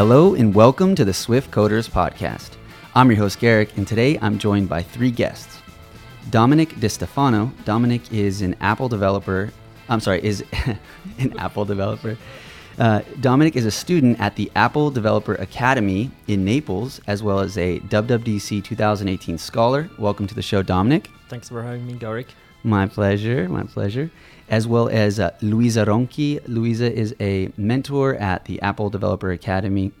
Hello and welcome to the Swift Coders podcast. I'm your host Garrick, and today I'm joined by three guests. Dominic DeStefano. Dominic is an Apple developer. I'm sorry, is an Apple developer. Uh, Dominic is a student at the Apple Developer Academy in Naples, as well as a WWDC 2018 scholar. Welcome to the show, Dominic. Thanks for having me, Garrick. My pleasure, my pleasure. As well as uh, Luisa Ronchi. Luisa is a mentor at the Apple Developer Academy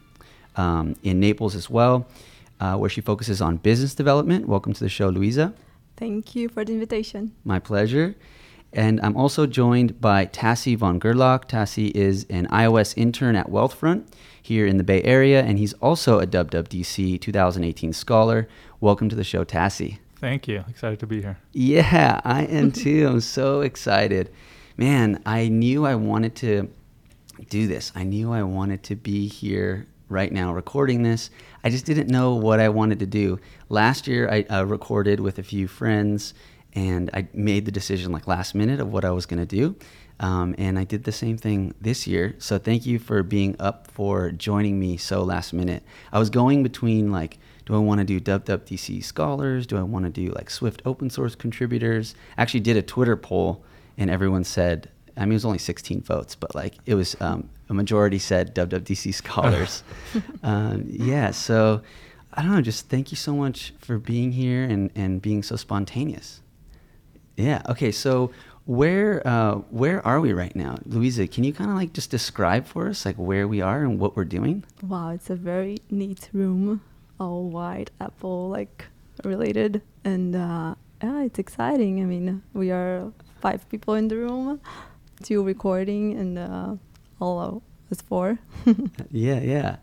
um, in Naples as well, uh, where she focuses on business development. Welcome to the show, Luisa. Thank you for the invitation. My pleasure. And I'm also joined by Tassie von Gerlach. Tassie is an iOS intern at Wealthfront here in the Bay Area, and he's also a WWDC 2018 scholar. Welcome to the show, Tassie. Thank you. Excited to be here. Yeah, I am too. I'm so excited. Man, I knew I wanted to do this. I knew I wanted to be here right now recording this. I just didn't know what I wanted to do. Last year, I uh, recorded with a few friends and I made the decision like last minute of what I was going to do. Um, and I did the same thing this year. So thank you for being up for joining me so last minute. I was going between like, do I want to do WWDC scholars? Do I want to do like Swift open source contributors? I actually did a Twitter poll and everyone said, I mean, it was only 16 votes, but like it was um, a majority said WWDC scholars. um, yeah. So I don't know. Just thank you so much for being here and, and being so spontaneous. Yeah. Okay. So where uh, where are we right now, luisa Can you kind of like just describe for us like where we are and what we're doing? Wow, it's a very neat room, all white Apple like related, and uh, yeah, it's exciting. I mean, we are five people in the room, two recording, and uh, all of us four. yeah, yeah.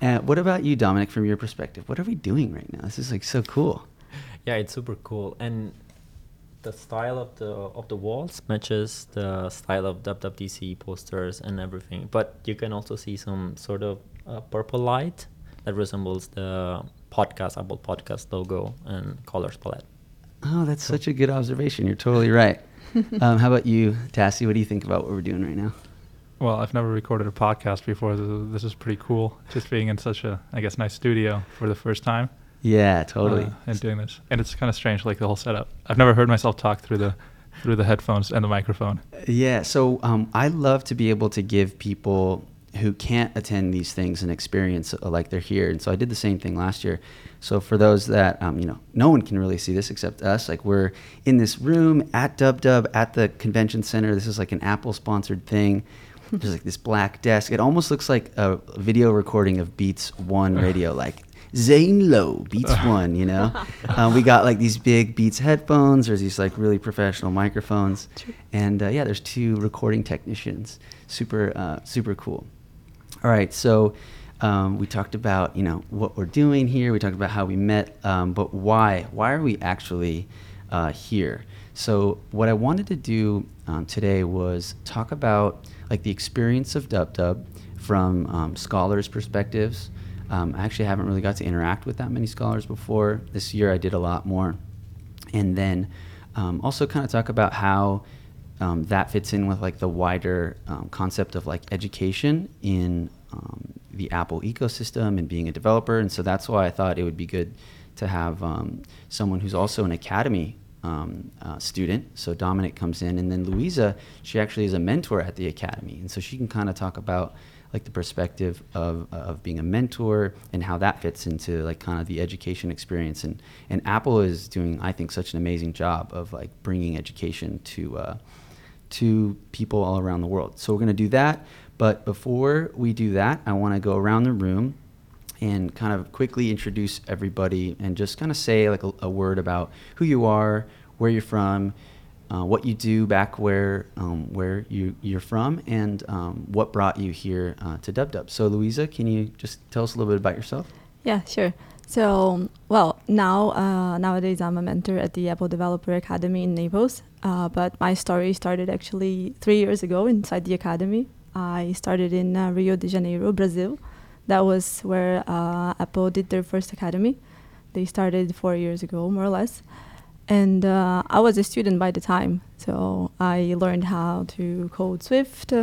Uh, what about you, Dominic? From your perspective, what are we doing right now? This is like so cool. Yeah, it's super cool, and the style of the of the walls matches the style of WWDC posters and everything. But you can also see some sort of uh, purple light that resembles the podcast Apple Podcast logo and colors palette. Oh, that's such a good observation. You're totally right. um, how about you, Tassie? What do you think about what we're doing right now? Well, I've never recorded a podcast before. This is pretty cool. Just being in such a, I guess, nice studio for the first time. Yeah, totally. Uh, and doing this, and it's kind of strange, like the whole setup. I've never heard myself talk through the through the headphones and the microphone. Yeah, so um, I love to be able to give people who can't attend these things and experience uh, like they're here, and so I did the same thing last year. So for those that um, you know, no one can really see this except us. Like we're in this room at Dub Dub at the convention center. This is like an Apple sponsored thing. There's like this black desk. It almost looks like a video recording of Beats One radio, like Zane Lowe, Beats One, you know? um, we got like these big Beats headphones. There's these like really professional microphones. And uh, yeah, there's two recording technicians. Super, uh, super cool. All right, so um, we talked about, you know, what we're doing here. We talked about how we met, um, but why? Why are we actually uh, here? So what I wanted to do um, today was talk about like the experience of Dub Dub from um, scholars' perspectives, um, I actually haven't really got to interact with that many scholars before. This year I did a lot more. And then um, also kind of talk about how um, that fits in with like the wider um, concept of like education in um, the Apple ecosystem and being a developer. And so that's why I thought it would be good to have um, someone who's also an academy um, uh, student. So Dominic comes in, and then Luisa, she actually is a mentor at the academy, and so she can kind of talk about like the perspective of, of being a mentor and how that fits into like kind of the education experience and and Apple is doing I think such an amazing job of like bringing education to uh, to people all around the world so we're going to do that but before we do that I want to go around the room and kind of quickly introduce everybody and just kind of say like a, a word about who you are where you're from uh, what you do back where um, where you you're from, and um, what brought you here uh, to Dub Dub. So, Luisa, can you just tell us a little bit about yourself? Yeah, sure. So, well, now uh, nowadays I'm a mentor at the Apple Developer Academy in Naples. Uh, but my story started actually three years ago inside the academy. I started in uh, Rio de Janeiro, Brazil. That was where uh, Apple did their first academy. They started four years ago, more or less and uh, I was a student by the time, so I learned how to code Swift,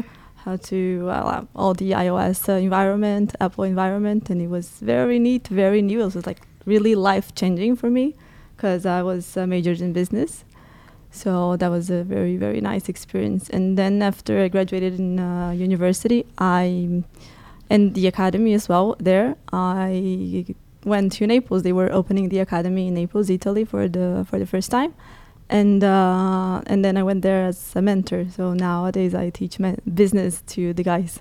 how to uh, all the iOS uh, environment, Apple environment, and it was very neat, very new. It was like really life changing for me because I was uh, majored in business. So that was a very very nice experience. And then after I graduated in uh, university, I and the academy as well. There, I went to Naples. They were opening the academy in Naples, Italy, for the for the first time, and uh, and then I went there as a mentor. So nowadays I teach me- business to the guys.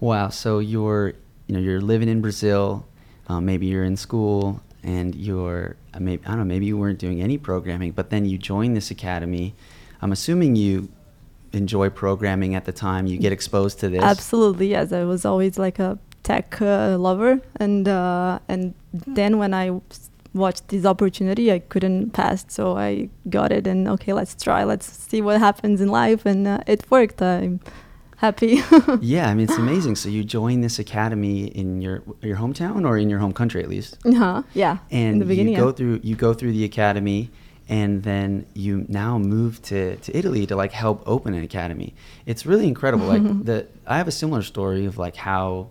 Wow. So you're, you know, you're living in Brazil. Uh, maybe you're in school, and you're, uh, maybe I don't know, maybe you weren't doing any programming, but then you join this academy. I'm assuming you enjoy programming at the time. You get exposed to this. Absolutely, yes. I was always like a tech uh, lover, and uh, and then when I s- watched this opportunity, I couldn't pass, so I got it. And okay, let's try. Let's see what happens in life, and uh, it worked. I'm happy. yeah, I mean it's amazing. So you join this academy in your your hometown or in your home country at least, uh-huh. Yeah. and in the beginning, you go yeah. through you go through the academy, and then you now move to, to Italy to like help open an academy. It's really incredible. Like the I have a similar story of like how,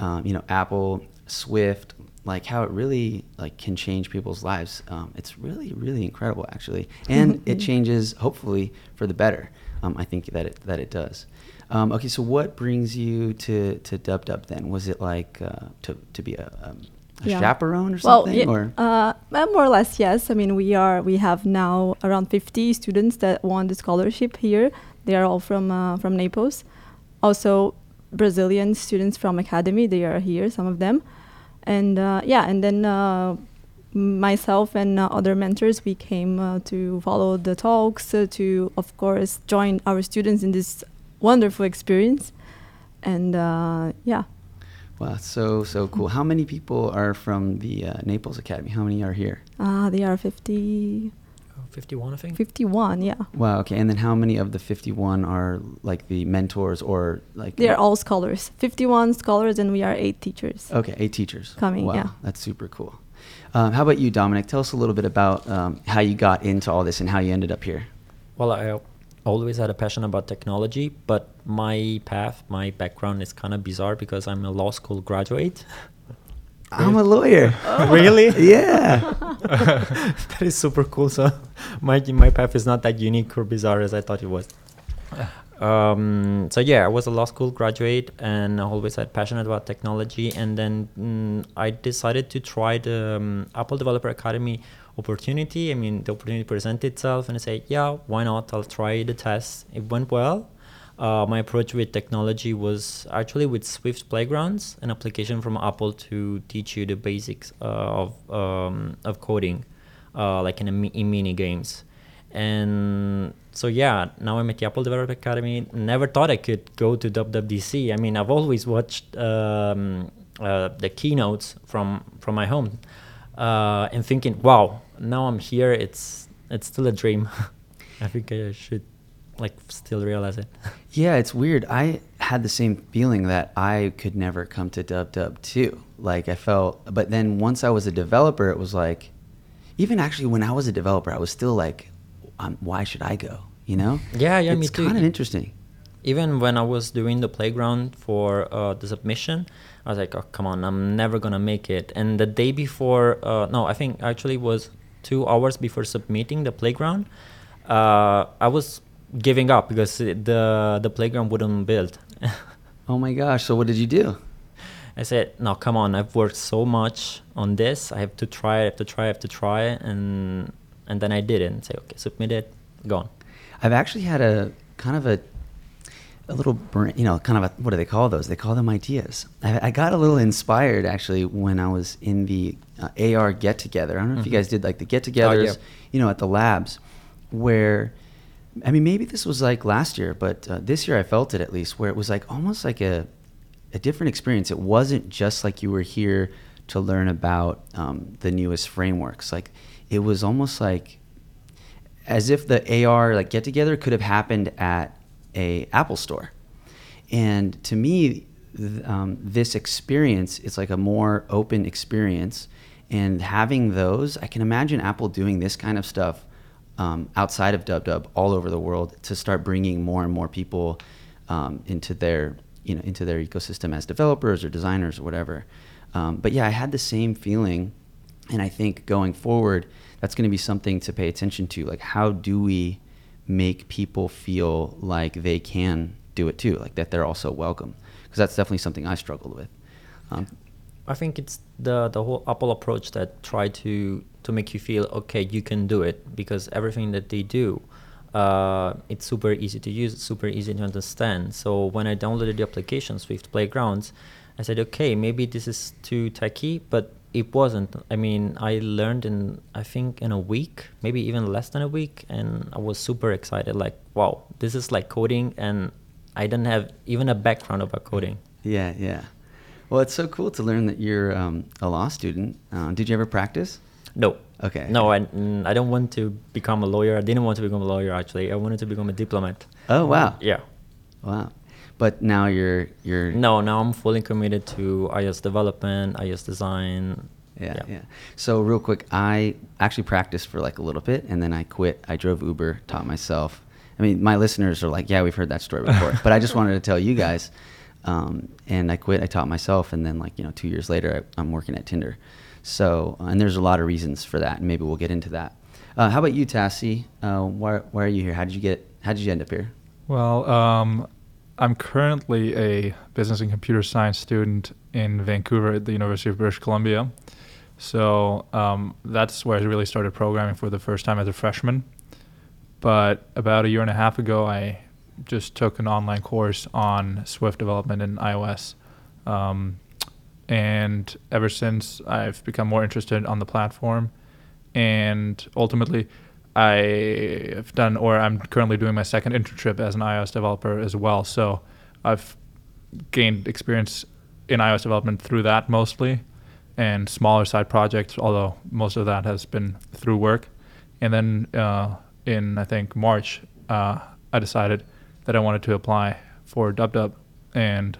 um, you know, Apple, Swift, like how it really like can change people's lives. Um, it's really really incredible actually, and it changes hopefully for the better. Um, I think that it that it does. Um, okay, so what brings you to to Dub Dub then? Was it like uh, to to be a, um, a Yeah. chaperone or Well, something? yeah, or uh, more or less, yes. I mean, we are we have now around 50 students that won the scholarship here. They are all from uh, from Naples. Also, Brazilian students from academy. They are here, some of them, and uh, yeah. And then uh, myself and uh, other mentors, we came uh, to follow the talks, uh, to of course join our students in this wonderful experience, and uh, yeah. Wow, so so cool. How many people are from the uh, Naples Academy? How many are here? Uh, they are 50, 51, I think. 51, yeah. Wow, okay. And then how many of the 51 are like the mentors or like They're all scholars. 51 scholars, and we are eight teachers. Okay, eight teachers. Coming, wow, yeah. That's super cool. Um, how about you, Dominic? Tell us a little bit about um, how you got into all this and how you ended up here. Well, I always had a passion about technology, but my path, my background is kind of bizarre because I'm a law school graduate. I'm a lawyer. really? yeah. that is super cool. So my my path is not that unique or bizarre as I thought it was. Um, so yeah, I was a law school graduate and I always had passionate about technology. And then mm, I decided to try the um, Apple Developer Academy opportunity. I mean, the opportunity presented itself, and I said, yeah, why not? I'll try the test. It went well. Uh, my approach with technology was actually with Swift Playgrounds, an application from Apple to teach you the basics uh, of um, of coding, uh, like in, a in mini games. And so yeah, now I'm at the Apple Developer Academy. Never thought I could go to WWDC. I mean, I've always watched um, uh, the keynotes from from my home, uh, and thinking, wow, now I'm here. It's it's still a dream. I think I should like still realize it. Yeah, it's weird. I had the same feeling that I could never come to Dub Dub too. Like I felt, but then once I was a developer, it was like, even actually when I was a developer, I was still like, um, why should I go? You know? Yeah, yeah, me too. it's kind of interesting. Even when I was doing the playground for uh, the submission, I was like, oh, come on, I'm never gonna make it. And the day before, uh, no, I think actually was two hours before submitting the playground, uh, I was giving up because the the playground wouldn't build. Oh my gosh! So what did you do? I said, no, come on, I've worked so much on this. I have to try, I have to try, I have to try, and and then I did it and say, okay, submit it, gone. I've actually had a kind of a a little you know, kind of a what do they call those? They call them ideas. I, I got a little inspired actually when I was in the uh, AR get together. I don't know if you Mhm. guys did like the get-togethers, yeah. you know, at the labs, where I mean maybe this was like last year, but uh, this year I felt it at least, where it was like almost like a a different experience. It wasn't just like you were here to learn about um, the newest frameworks. Like it was almost like as if the AR like get together could have happened at a Apple store. And to me, th- um, this experience is like a more open experience. And having those, I can imagine Apple doing this kind of stuff um, outside of DubDub all over the world to start bringing more and more people um, into their you know into their ecosystem as developers or designers or whatever. Um, but yeah, I had the same feeling, and I think going forward, that's going to be something to pay attention to. Like, how do we make people feel like they can do it too, like that they're also welcome? Because that's definitely something I struggled with. Um, I think it's the the whole Apple approach that try to to make you feel okay, you can do it because everything that they do, uh, it's super easy to use, super easy to understand. So when I downloaded the application Swift Playgrounds, I said, okay, maybe this is too techy, but it wasn't. I mean, I learned in I think in a week, maybe even less than a week, and I was super excited. Like, wow, this is like coding, and I didn't have even a background about coding. yeah, yeah. Well, it's so cool to learn that you're um, a law student. Uh, did you ever practice? No. Okay. No, I, mm, I don't want to become a lawyer. I didn't want to become a lawyer actually. I wanted to become a diplomat. Oh wow. Yeah. Wow. But now you're you're No, now I'm fully committed to iOS development, iOS design. Yeah, yeah, So real quick, I actually practiced for like a little bit, and then I quit. I drove Uber, taught myself. I mean, my listeners are like, "Yeah, we've heard that story before," but I just wanted to tell you guys. Um, and I quit. I taught myself, and then like you know, two years later, I, I'm working at Tinder. So, and there's a lot of reasons for that, and maybe we'll get into that. Uh, how about you, Tassie? Uh, why, why are you here? How did you get? How did you end up here? Well, um, I'm currently a business and computer science student in Vancouver at the University of British Columbia. So um, that's where I really started programming for the first time as a freshman. But about a year and a half ago, I just took an online course on Swift development in iOS. Um, and ever since, I've become more interested on the platform. And ultimately, I have done, or I'm currently doing my second internship as an iOS developer as well. So I've gained experience in iOS development through that mostly and smaller side projects, although most of that has been through work. And then uh, in, I think, March, uh, I decided that I wanted to apply for DubDub. And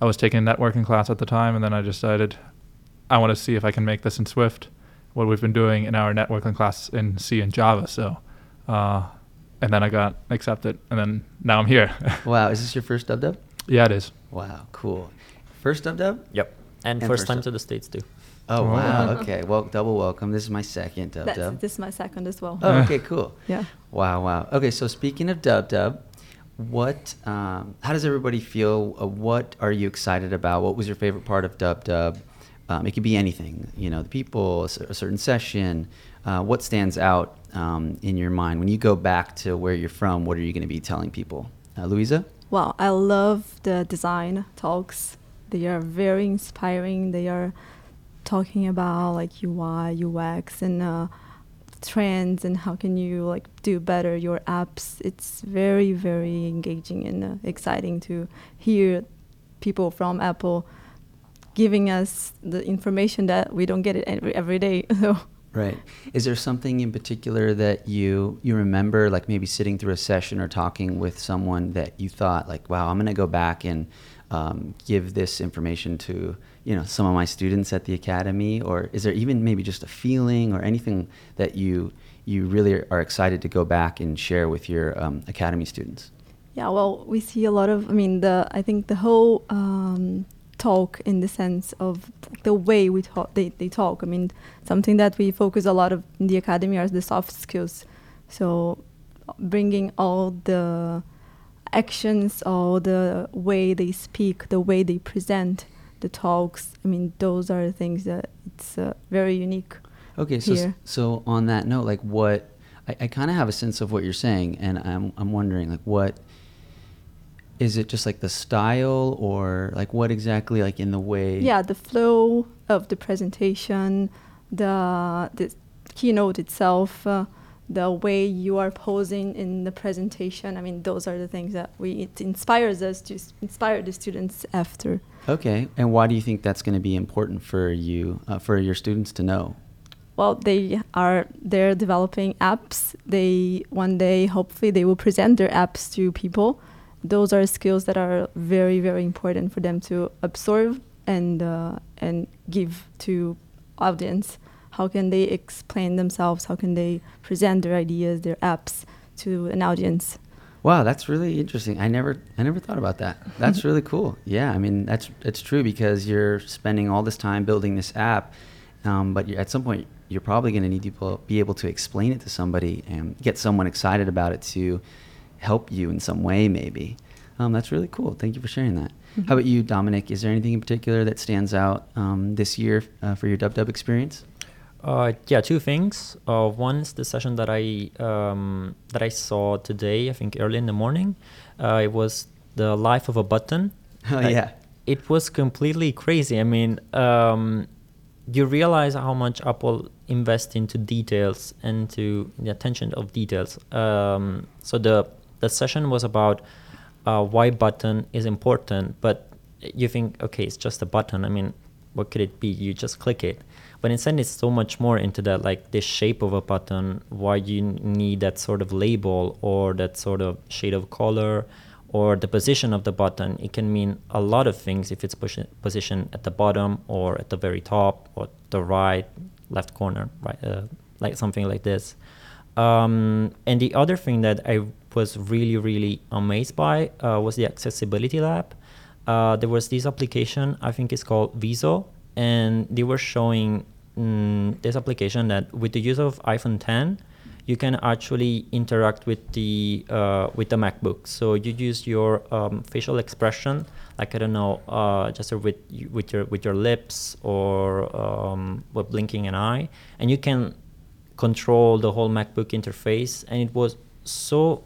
I was taking a networking class at the time, and then I decided I want to see if I can make this in Swift, what we've been doing in our networking class in C and Java. So, uh, and then I got accepted, and then now I'm here. wow, is this your first dub dub? Yeah, it is. Wow, cool. First dub dub? Yep. And, And first first time time- to the States too. Oh Wow. wow. Okay. Well, double welcome. This is my second dub That's, dub. this is my second as well. Oh, okay, cool. Yeah. Wow, wow. Okay, so speaking of Dub Dub, what? Um, how does everybody feel? Uh, what are you excited about? What was your favorite part of Dub Dub? Um, it could be anything. You know, the people, a, certain session. Uh, what stands out um, in your mind when you go back to where you're from? What are you going to be telling people, uh, Luisa? Well, I love the design talks. They are very inspiring. They are talking about like UI, UX, and uh, trends, and how can you like do better your apps. It's very, very engaging and uh, exciting to hear people from Apple giving us the information that we don't get it every, every day. So Right. Is there something in particular that you you remember, like maybe sitting through a session or talking with someone that you thought, like, wow, I'm going to go back and um, give this information to you know some of my students at the academy, or is there even maybe just a feeling or anything that you you really are excited to go back and share with your um, academy students? Yeah, well, we see a lot of. I mean, the I think the whole um, talk in the sense of the way we talk, they, they talk. I mean, something that we focus a lot of in the academy are the soft skills. So, bringing all the actions, or the way they speak, the way they present the talks. I mean, those are the things that it's uh, very unique. Okay, so here. so on that note, like what I, I kind of have a sense of what you're saying, and I'm I'm wondering like what is it just like the style or like what exactly like in the way? yeah the flow of the presentation the the keynote itself uh, the way you are posing in the presentation. I mean those are the things that we it inspires us to inspire the students after. Okay, and why do you think that's going to be important for you uh, for your students to know? well they are they're developing apps. They one day hopefully they will present their apps to people. Those are skills that are very very important for them to absorb and uh, and give to audience how can they explain themselves how can they present their ideas their apps to an audience Wow, that's really interesting. I never, I never thought about that. That's really cool. Yeah, I mean, that's it's true because you're spending all this time building this app, um, but at some point you're probably going to need to be able to explain it to somebody and get someone excited about it to help you in some way, maybe. Um, that's really cool. Thank you for sharing that. Mm-hmm. How about you, Dominic? Is there anything in particular that stands out um, this year uh, for your Dub Dub experience? Uh, yeah, two things. Uh, one is the session that I um, that I saw today. I think early in the morning. Uh, it was the life of a button. Oh yeah. It was completely crazy. I mean, um, you realize how much Apple invests into details and to the attention of details. Um, so the the session was about uh, why button is important, but you think, okay, it's just a button. I mean, what could it be? You just click it. But instead, it's so much more into that, like the shape of a button, why you need that sort of label or that sort of shade of color or the position of the button. It can mean a lot of things if it's push- positioned at the bottom or at the very top or the right, left corner, right, uh, like something like this. Um, and the other thing that I was really, really amazed by uh, was the accessibility lab. Uh, there was this application, I think it's called Viso, and they were showing mm, this application that with the use of iPhone 10, you can actually interact with the uh, with the MacBook. So you use your um, facial expression, like I don't know, uh, just with with your with your lips or um, with blinking an eye, and you can control the whole MacBook interface. And it was so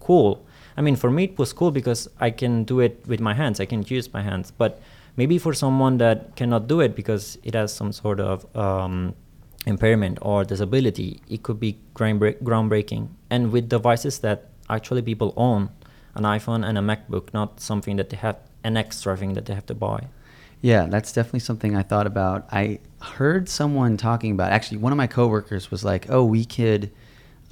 cool. I mean, for me, it was cool because I can do it with my hands. I can use my hands, but maybe for someone that cannot do it because it has some sort of um, impairment or disability, it could be groundbreaking. And with devices that actually people own, an iPhone and a MacBook, not something that they have an extra thing that they have to buy. Yeah, that's definitely something I thought about. I heard someone talking about. Actually, one of my coworkers was like, "Oh, we could."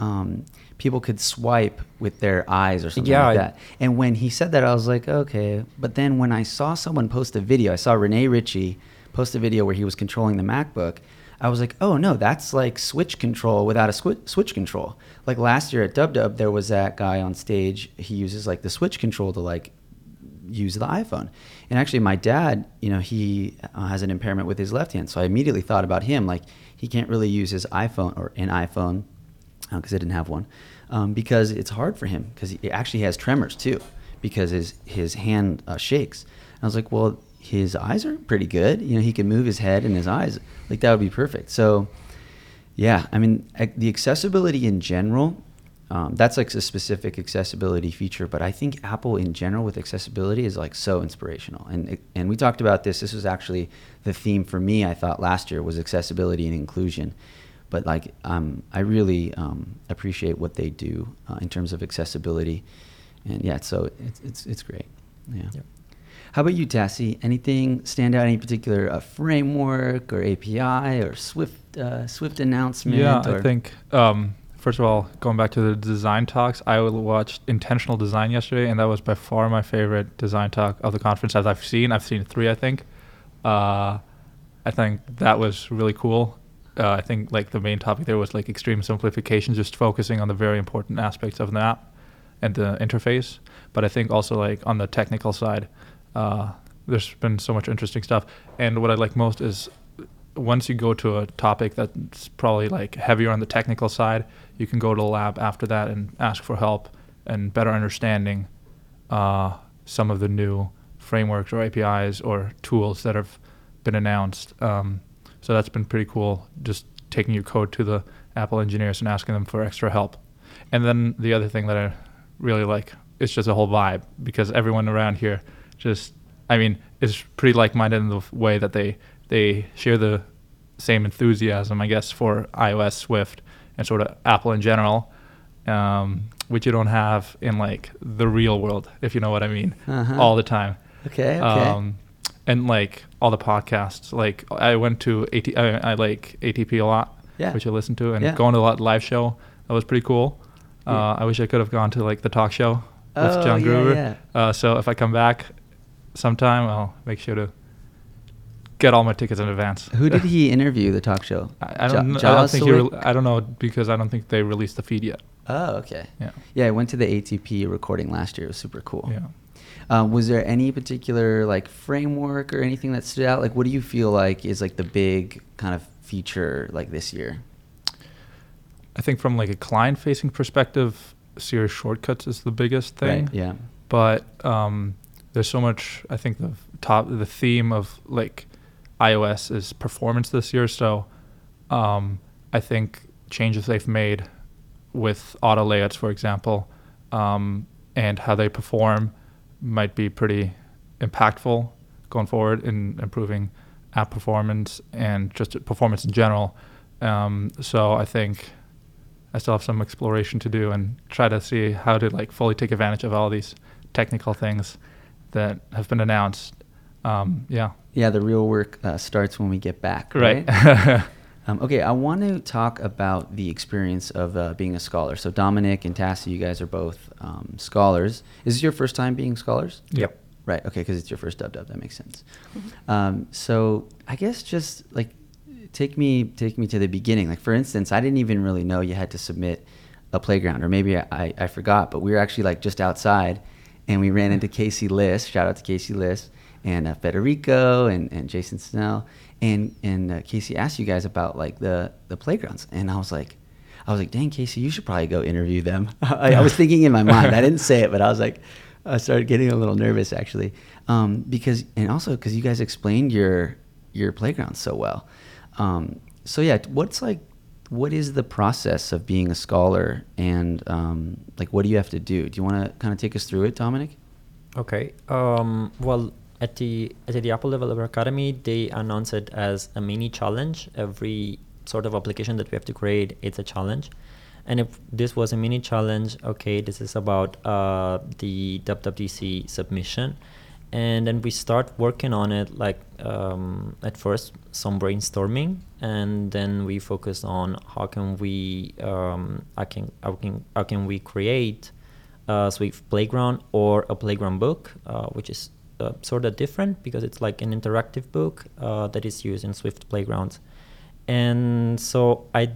Um, people could swipe with their eyes or something yeah, like that. And when he said that, I was like, okay. But then when I saw someone post a video, I saw Rene Ritchie post a video where he was controlling the MacBook. I was like, oh no, that's like switch control without a sw- switch control. Like last year at Dub Dub, there was that guy on stage. He uses like the switch control to like use the iPhone. And actually, my dad, you know, he uh, has an impairment with his left hand, so I immediately thought about him. Like he can't really use his iPhone or an iPhone because uh, I didn't have one, um, because it's hard for him because he actually has tremors too because his his hand uh, shakes. And I was like, well, his eyes are pretty good. You know, he can move his head and his eyes. Like that would be perfect. So, yeah, I mean, the accessibility in general. Um, that's like a specific accessibility feature, but I think Apple in general with accessibility is like so inspirational. And and we talked about this. This was actually the theme for me. I thought last year was accessibility and inclusion but like um, I really um, appreciate what they do uh, in terms of accessibility, and yeah, so it's it's, it's great. Yeah. How about you, Tassie? Anything stand out? Any particular uh, framework or API or Swift uh, Swift announcement? Yeah? I think um, first of all, going back to the design talks, I watched Intentional Design yesterday, and that was by far my favorite design talk of the conference as I've seen. I've seen three, I think. Uh, I think that was really cool uh, I think like the main topic there was like extreme simplification, just focusing on the very important aspects of the app and the interface. But I think also like on the technical side, uh, there's been so much interesting stuff. And what I like most is once you go to a topic that's probably like heavier on the technical side, you can go to the lab after that and ask for help and better understanding uh, some of the new frameworks or APIs or tools that have been announced. Um, so that's been pretty cool, just taking your code to the Apple engineers and asking them for extra help. And then the other thing that I really like is just a whole vibe because everyone around here just, I mean, is pretty like-minded in the way that they they share the same enthusiasm, I guess, for iOS, Swift, and sort of Apple in general, um, which you don't have in like the real world, if you know what I mean, uh-huh. all the time. Okay. Okay. Um, and like all the podcasts. Like I went to AT, I, I like ATP a lot, yeah. which I listened to, and yeah. going to a lot live show. That was pretty cool. Uh, yeah. I wish I could have gone to like the talk show with oh, John Gruber. Yeah, uh, so if I come back sometime, I'll make sure to get all my tickets in advance. Who did he interview? The talk show. I, I don't. I don't think he. Re- I don't know because I don't think they released the feed yet. Oh, okay. Yeah. Yeah, I went to the ATP recording last year. It was super cool. Yeah. Um, was there any particular like framework or anything that stood out? Like, what do you feel like is like the big kind of feature like this year? I think from like a client-facing perspective, Siri Shortcuts is the biggest thing. Right. Yeah. But um, there's so much. I think the top, the theme of like iOS is performance this year. So um, I think changes they've made with auto layouts, for example, um, and how they perform might be pretty impactful going forward in improving app performance and just performance in general. Um, so I think I still have some exploration to do and try to see how to like fully take advantage of all these technical things that have been announced. Um, yeah. Yeah, the real work uh, starts when we get back. Right. Right. um, okay, I want to talk about the experience of uh, being a scholar. So Dominic and Tassie, you guys are both um, scholars. Is this your first time being scholars? Yep. Right. Okay, because it's your first dub dub. That makes sense. Um, so I guess just like take me take me to the beginning. Like for instance, I didn't even really know you had to submit a playground, or maybe I, I, I forgot. But we were actually like just outside, and we ran into Casey Liss. Shout out to Casey Liss and uh, Federico and, and Jason Snell. And and uh, Casey asked you guys about like the the playgrounds, and I was like. I was like, dang, Casey, you should probably go interview them. I, I was thinking in my mind. I didn't say it, but I was like, I started getting a little nervous actually, um, because and also because you guys explained your your playground so well. Um, so yeah, what's like, what is the process of being a scholar, and um, like, what do you have to do? Do you want to kind of take us through it, Dominic? Okay. Um, well, at the at the Apple Developer Academy, they announce it as a mini challenge. Every sort of application that we have to create, it's a challenge. And if this was a mini challenge, okay, this is about uh, the WWDC submission. And then we start working on it like um, at first some brainstorming, and then we focus on how can we um, how can how can how can we create a Swift playground or a playground book, uh, which is uh, sort of different because it's like an interactive book uh, that is used in Swift playgrounds. And so I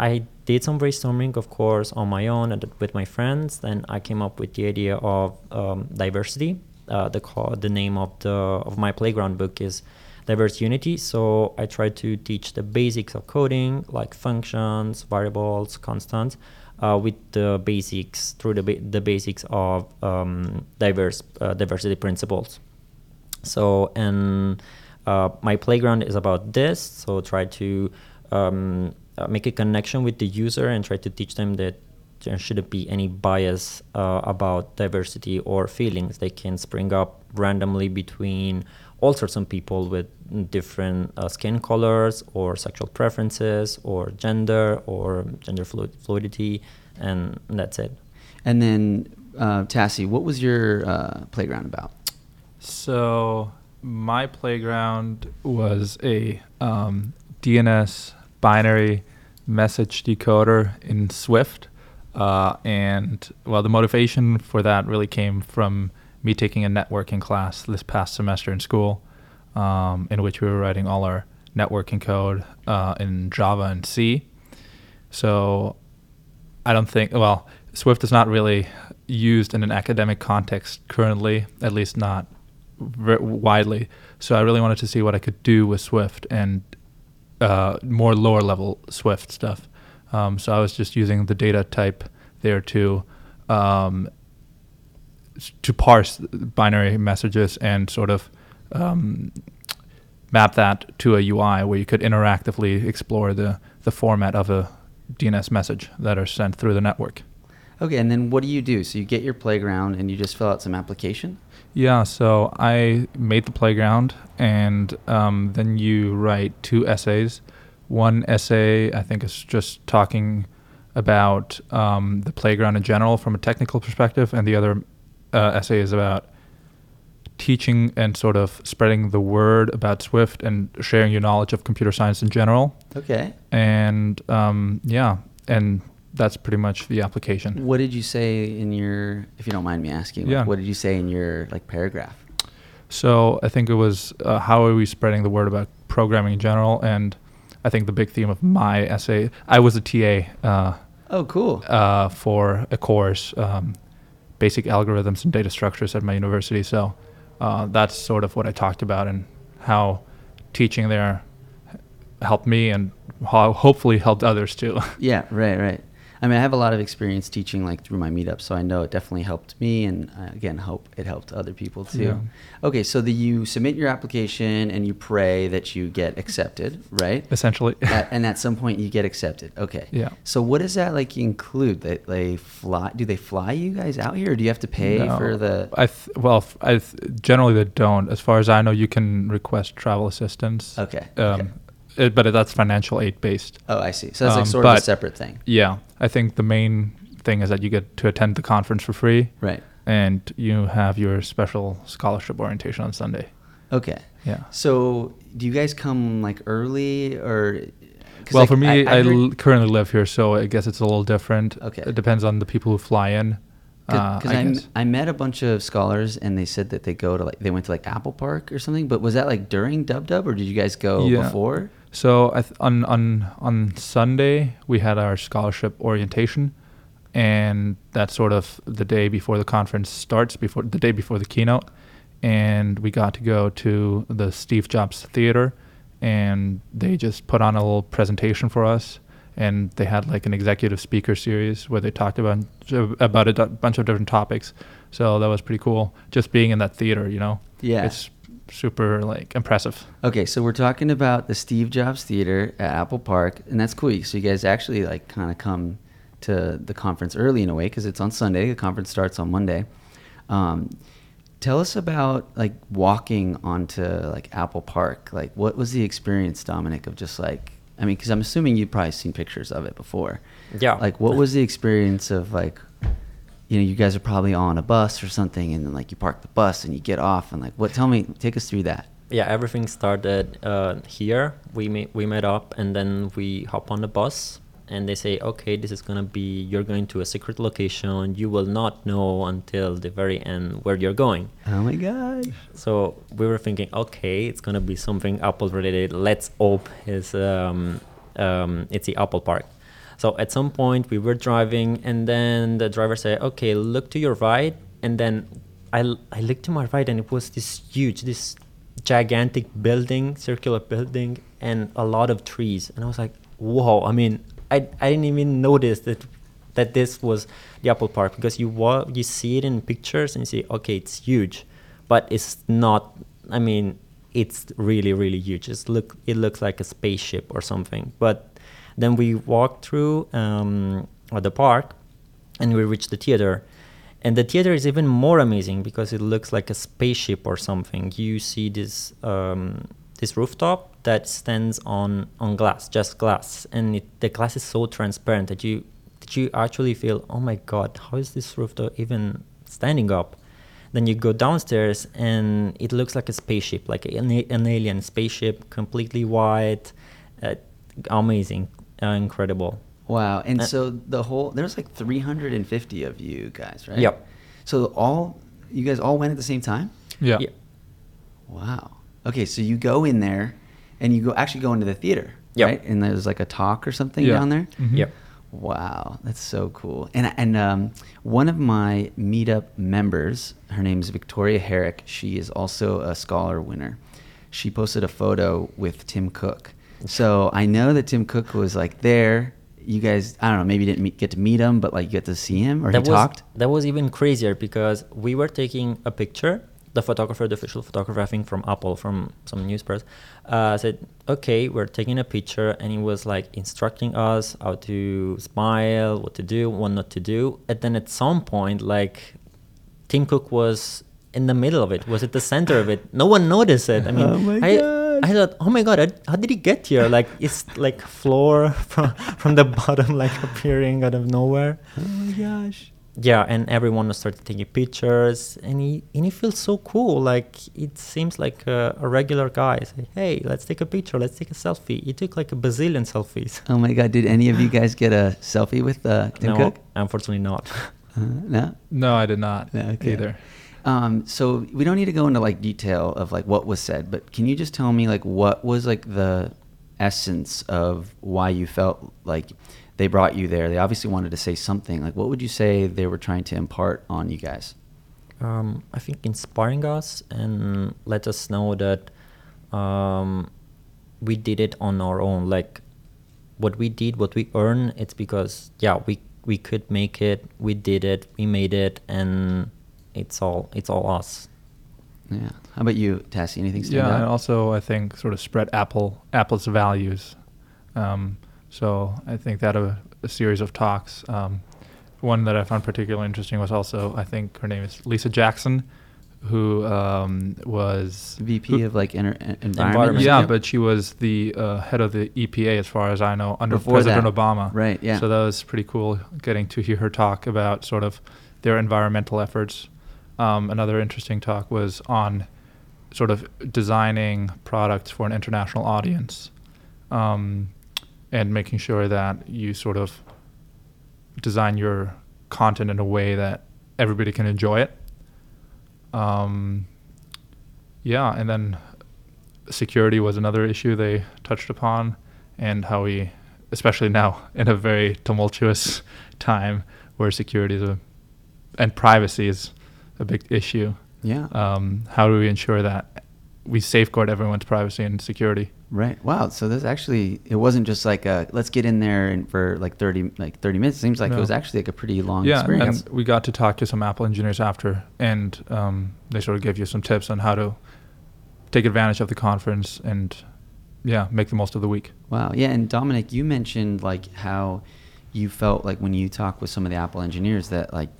I did some brainstorming, of course, on my own and with my friends. Then I came up with the idea of um, diversity. Uh, the the name of the of my playground book is Diverse Unity. So I tried to teach the basics of coding, like functions, variables, constants, uh, with the basics through the ba- the basics of um, diverse uh, diversity principles. So and uh, my playground is about this. So try to um, uh, make a connection with the user and try to teach them that there shouldn't be any bias uh, about diversity or feelings. They can spring up randomly between all sorts of people with different uh, skin colors or sexual preferences or gender or gender fluid- fluidity, and that's it. And then uh, Tassie, what was your uh, playground about? So my playground was a um, DNS binary message decoder in Swift, uh, and well, the motivation for that really came from me taking a networking class this past semester in school, um, in which we were writing all our networking code uh, in Java and C. So I don't think, well, Swift is not really used in an academic context currently, at least not widely. So I really wanted to see what I could do with Swift and uh, more lower level Swift stuff. Um, so I was just using the data type there to um, to parse binary messages and sort of um, map that to a UI where you could interactively explore the the format of a DNS message that are sent through the network. Okay, and then what do you do? So you get your playground and you just fill out some application. Yeah, so I made the playground, and um, then you write two essays. One essay, I think, is just talking about um, the playground in general from a technical perspective, and the other uh, essay is about teaching and sort of spreading the word about Swift and sharing your knowledge of computer science in general. Okay. And um, yeah, and that's pretty much the application. What did you say in your, if you don't mind me asking? like, Yeah. what did you say in your like paragraph? So I think it was uh, how are we spreading the word about programming in general, and I think the big theme of my essay. I was a TA uh, Oh, cool. uh, for a course, um, basic algorithms and data structures at my university. So uh, that's sort of what I talked about and how teaching there helped me and how hopefully helped others too. Yeah, right, right. I mean, I have a lot of experience teaching like through my meetups, so I know it definitely helped me, and uh, again, hope it helped other people too. Yeah. Okay, so the, you submit your application and you pray that you get accepted, right? Essentially. at, and at some point you get accepted. Okay. Yeah. So what does that like include? That they fly? Do they fly you guys out here, or do you have to pay No. for the? I th- well, I th- generally they don't. As far as I know, you can request travel assistance. Okay. Um, okay. It- but that's financial aid based. Oh, I see. So that's like um, sort of a separate thing, Yeah, I think the main thing is that you get to attend the conference for free, right? and you have your special scholarship orientation on Sunday. Okay. Yeah. So do you guys come like early or? Well, like, for me, I, I, heard- l- currently live here, so I guess it's a little different. Okay. It depends on the people who fly in. Uh, Because I I. I met a bunch of scholars and they said that they go to like they went to like Apple Park or something. But was that like during Dub Dub or did you guys go Yeah. before? So I th- on on on Sunday we had our scholarship orientation, and that's sort of the day before the conference starts, before the day before the keynote, and we got to go to the Steve Jobs Theater, and they just put on a little presentation for us, and they had like an executive speaker series where they talked about about a d- bunch of different topics. So that was pretty cool, just being in that theater, you know. Yeah. It's super like impressive. Okay, so we're talking about the Steve Jobs Theater at Apple Park, and that's cool. So you guys actually like kind of come to the conference early in a way because it's on Sunday. The conference starts on Monday. Um, tell us about like walking onto like Apple Park. Like, what was the experience, Dominic, of just like I mean, because I'm assuming you've probably seen pictures of it before. Yeah. Like, what was the experience of like, you know, you guys are probably on a bus or something, and then like you park the bus and you get off, and like, what? Tell me, take us through that. yeah, everything started uh, here. We met, we met up and then we hop on the bus and they say, okay, this is gonna be you're going to a secret location. You will not know until the very end where you're going. Oh my gosh. So we were thinking, okay, it's gonna be something Apple related. Let's hope is um, um, it's the Apple Park. So at some point we were driving, and then the driver said, okay, look to your right, and then I I looked to my right, and it was this huge, this gigantic building, circular building, and a lot of trees, and I was like, whoa! I mean, I I didn't even notice that that this was the Apple Park because you you see it in pictures and you see okay it's huge, but it's not. I mean, it's really really huge. It's look it looks like a spaceship or something. But then we walked through um, uh, the park, and we reached the theater. And the theater is even more amazing because it looks like a spaceship or something. You see this um, this rooftop that stands on on glass, just glass, and it, the glass is so transparent that you that you actually feel, oh my god, how is this rooftop even standing up? Then you go downstairs and it looks like a spaceship, like an, an alien spaceship, completely white, uh, amazing, incredible. Wow. And Uh, so the whole there's like 350 of you guys, right? Yep. So all you guys all went at the same time? Yeah. Yeah. Wow. Okay, so you go in there and you go actually go into the theater, Yep. right? And there's like a talk or something Yeah. down there? Mhm. Yep. Wow, that's so cool. And and um, one of my meetup members, her name is Victoria Herrick. She is also a scholar winner. She posted a photo with Tim Cook. So I know that Tim Cook was like there. You guys, I don't know, maybe you didn't meet, get to meet him, but like you get to see him or that he was, talked. That was even crazier because we were taking a picture. The photographer, the official photographer, I think from Apple, from some news press, uh, said, "Okay, we're taking a picture," and he was like instructing us how to smile, what to do, what not to do. And then at some point, like Tim Cook was in the middle of it, was at the center of it. No one noticed it. I mean, Oh my I, gosh. I thought, oh my god, how- how did he get here? Like it's like floor from from the bottom, like appearing out of nowhere Oh my gosh. yeah and everyone started taking pictures and he and he feels so cool like it seems like a, a regular guy say hey let's take a picture let's take a selfie he took like a bazillion selfies Oh my God, did any of you guys get a selfie with uh, Tim no Cook? unfortunately not Uh, no? No, I did not Yeah, okay. either. Um, so we don't need to go into like detail of like what was said, but can you just tell me like what was like the essence of why you felt like they brought you there? They obviously wanted to say something. Like, what would you say they were trying to impart on you guys? Um, I think inspiring us and let us know that um, we did it on our own. Like what we did, what we earned, it's because yeah, we we could make it. We did it. We made it, and it's all it's all us. Yeah. How about you, Tassie? Anything stand yeah, out? and also I think sort of spread Apple Apple's values. Um, so I think that a, a series of talks. Um, one that I found particularly interesting was also I think her name is Lisa Jackson, who um, was VP who- of like inter- environment. or Environment. yeah, but she was the uh, head of the EPA as far as I know under Before President that. Obama. right. Yeah. So that was pretty cool getting to hear her talk about sort of their environmental efforts. Um, another interesting talk was on sort of designing products for an international audience um, and making sure that you sort of design your content in a way that everybody can enjoy it. Um, yeah, and then security was another issue they touched upon, and how we, especially now in a very tumultuous time where security is a, and privacy is a big issue. yeah. Um, how do we ensure that we safeguard everyone's privacy and security? Right. Wow. So this actually, it wasn't just like a let's get in there and for like thirty like thirty minutes. It seems like it was actually like a pretty long yeah, experience. and we got to talk to some Apple engineers after, and um, they sort of gave you some tips on how to take advantage of the conference and yeah, make the most of the week. Wow. Yeah. And Dominic, you mentioned like how you felt like when you talked with some of the Apple engineers that like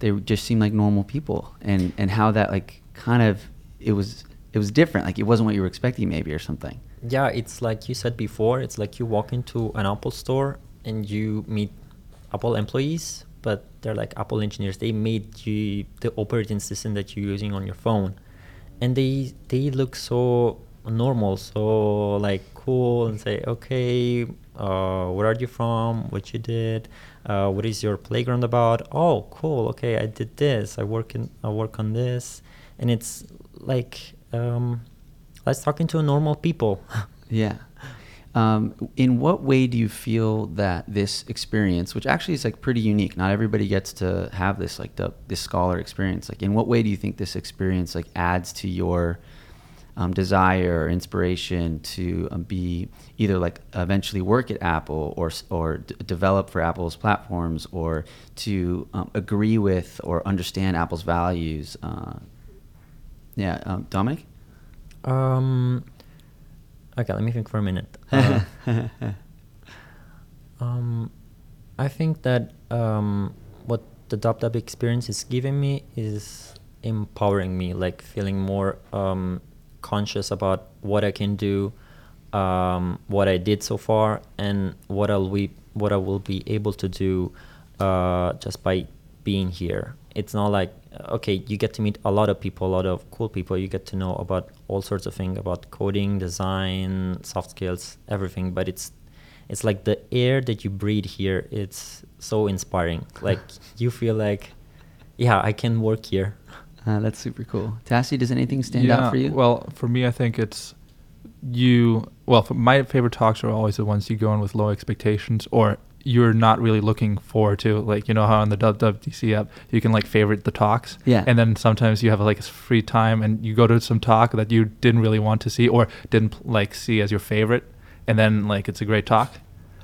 they just seemed like normal people, and and how that like kind of it was it was different. Like it wasn't what you were expecting, maybe or something. Yeah, it's like you said before. It's like you walk into an Apple store and you meet Apple employees, but they're like Apple engineers. They made you the operating system that you're using on your phone, and they they look so normal, so like cool, and say, okay, uh, where are you from? What you did? Uh, what is your playground about? Oh, cool. Okay, I did this. I work in I work on this, and it's like um, let's talking to normal people. Yeah. Um, in what way do you feel that this experience, which actually is like pretty unique, not everybody gets to have this like the this scholar experience. Like, in what way do you think this experience like adds to your um, desire or inspiration to um, be either like eventually work at Apple or or d- develop for Apple's platforms or to um, agree with or understand Apple's values? Uh, yeah, um, Dominic. Um, okay, let me think for a minute. Uh, um, I think that um, what the dub dub experience is giving me is empowering me, like feeling more um, conscious about what I can do, um, what I did so far, and what I'll we what I will be able to do uh, just by being here. It's not like okay, you get to meet a lot of people, a lot of cool people. You get to know about all sorts of things about coding, design, soft skills, everything. But it's it's like the air that you breathe here. It's so inspiring. Like you feel like, yeah, I can work here. Uh, that's super cool. Tassie, does anything stand yeah, out for you? Well, for me, I think it's you. Well, for my favorite talks are always the ones you go in with low expectations, or you're not really looking forward to. Like you know how on the WWDC app you can like favorite the talks, Yeah. and then sometimes you have like a free time and you go to some talk that you didn't really want to see or didn't like see as your favorite, and then like it's a great talk.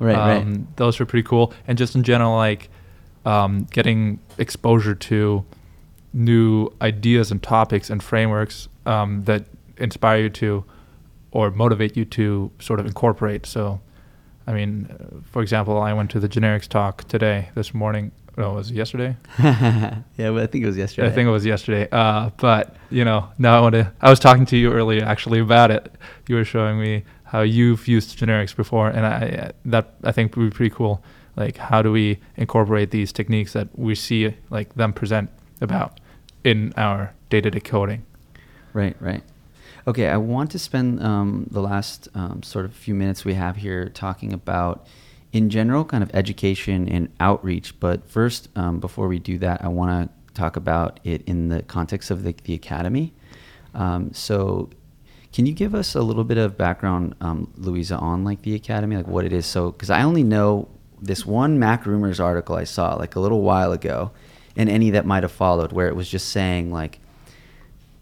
right, right. um, Those were pretty cool, and just in general, like um, getting exposure to new ideas and topics and frameworks um, that inspire you to or motivate you to sort of incorporate. So, I mean, for example, I went to the generics talk today, this morning. No, was it yesterday? yeah, well, I think it was yesterday. I think it was yesterday. Uh, but you know, now I want to. I was talking to you earlier actually about it. You were showing me how you've used generics before, and I that I think would be pretty cool. Like, how do we incorporate these techniques that we see like them present about in our day-to-day coding? Right, right. Okay, I want to spend um, the last um, sort of few minutes we have here talking about, in general, kind of education and outreach. But first, um, before we do that, I want to talk about it in the context of the, the academy. Um, so, can you give us a little bit of background, um, Luisa, on like the academy, like what it is? So, because I only know this one Mac Rumors article I saw like a little while ago, and any that might have followed, where it was just saying like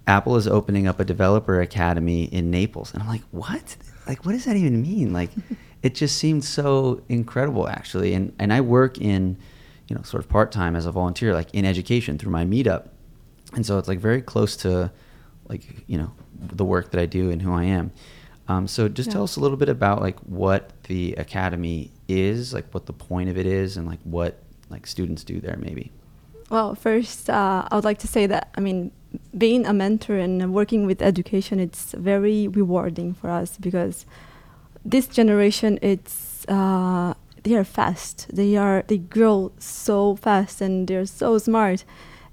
Apple is opening up a developer academy in Naples, and I'm like, what? Like, what does that even mean? Like, it just seemed so incredible, actually. And and I work in, you know, sort of part time as a volunteer, like in education through my meetup, and so it's like very close to, like you know, the work that I do and who I am. Um, so just Yeah. tell us a little bit about like what the academy is, like what the point of it is, and like what like students do there, maybe. Well, first, uh, I would like to say that I mean, being a mentor and working with education, it's very rewarding for us because this generation, it's uh, they are fast. They are they grow so fast and they're so smart,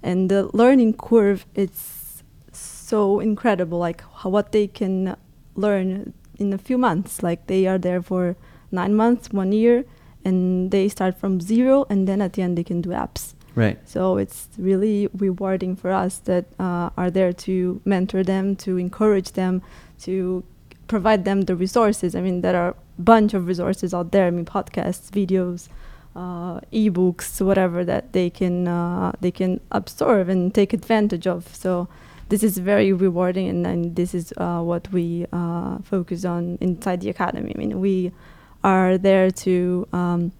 and the learning curve it's so incredible. Like how, what they can learn in a few months. Like they are there for nine months, one year, and they start from zero, and then at the end they can do apps. Right. So it's really rewarding for us that uh, are there to mentor them, to encourage them, to provide them the resources. I mean, there are a bunch of resources out there. I mean, podcasts, videos, uh, ebooks, whatever that they can uh, they can absorb and take advantage of. So this is very rewarding, and, and this is uh, what we uh, focus on inside the academy. I mean, we are there to. Um,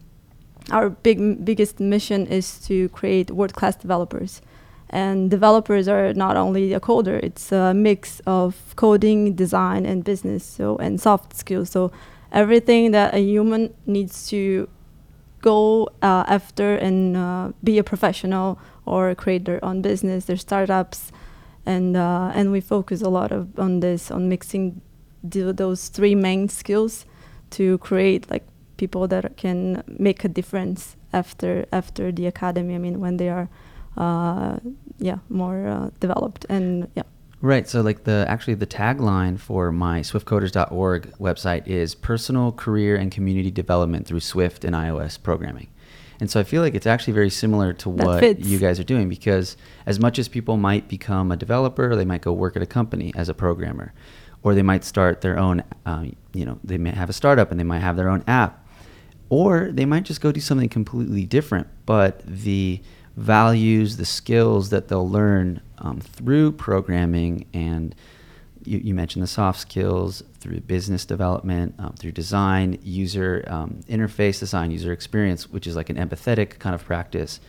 our big biggest mission is to create world class developers. And developers are not only a coder; it's a mix of coding, design, and business. So and soft skills. So everything that a human needs to go uh, after and uh, be a professional or create their own business, their startups, and uh, and we focus a lot of on this on mixing those three main skills to create like people that can make a difference after after the academy. I mean, when they are, uh, yeah, more uh, developed and yeah. Right. So, like the actually the tagline for my SwiftCoders.org website is personal career and community development through Swift and iOS programming. And so I feel like it's actually very similar to what you guys are doing because as much as people might become a developer, they might go work at a company as a programmer, or they might start their own, um, you know, they may have a startup and they might have their own app, or they might just go do something completely different. But the values, the skills that they'll learn um, through programming, and you, you mentioned the soft skills through business development, um, through design, user um, interface design, user experience, which is like an empathetic kind of practice.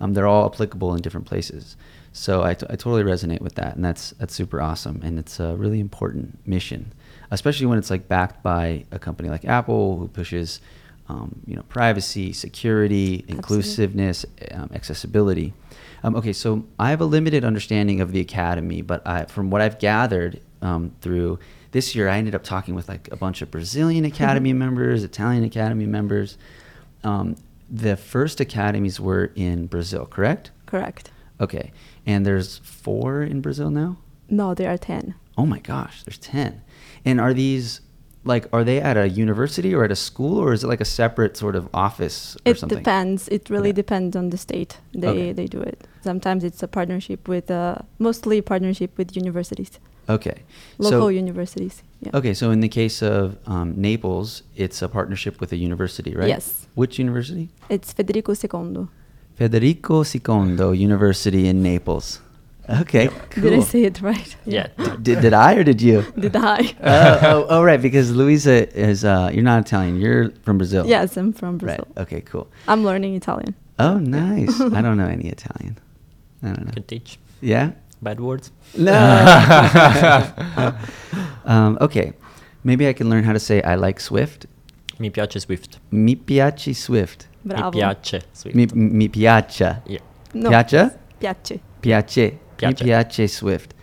Um, they're all applicable in different places. So I, t- I totally resonate with that, and that's that's super awesome, and it's a really important mission, especially when it's like backed by a company like Apple who pushes, um, you know, privacy, security, inclusiveness, um, accessibility. Um, okay, so I have a limited understanding of the academy, but I, from what I've gathered um, through this year, I ended up talking with like a bunch of Brazilian academy members, Italian academy members. Um, the first academies were in Brazil, correct? Correct. Okay, and there's four in Brazil now. No, there are ten. Oh my gosh, there's ten. And are these like are they at a university or at a school or is it like a separate sort of office or It something? depends. It really Okay. depends on the state. They Okay. they do it. Sometimes it's a partnership with, uh, mostly partnership with universities, Okay. local so, universities. Yeah. Okay, so in the case of um, Naples, it's a partnership with a university, right? Yes. Which university? It's Federico II. Federico II University in Naples. Okay, cool. Did I say it right? Yeah. Did, did I or did you? Did I? oh, oh, oh, right, because Luisa is, uh, you're not Italian, you're from Brazil. yes, I'm from Brazil. Right, okay, cool. I'm learning Italian. Oh, nice. I don't know any Italian. I don't know. Can teach Yeah? bad words. No. um, okay, maybe I can learn how to say I like Swift. Mi piace Swift. Mi piace Swift. Bravo. Mi piace Swift. Mi, mi piace. Yeah. No. Piace? Piace. Piace. Mi Piace. piace Swift.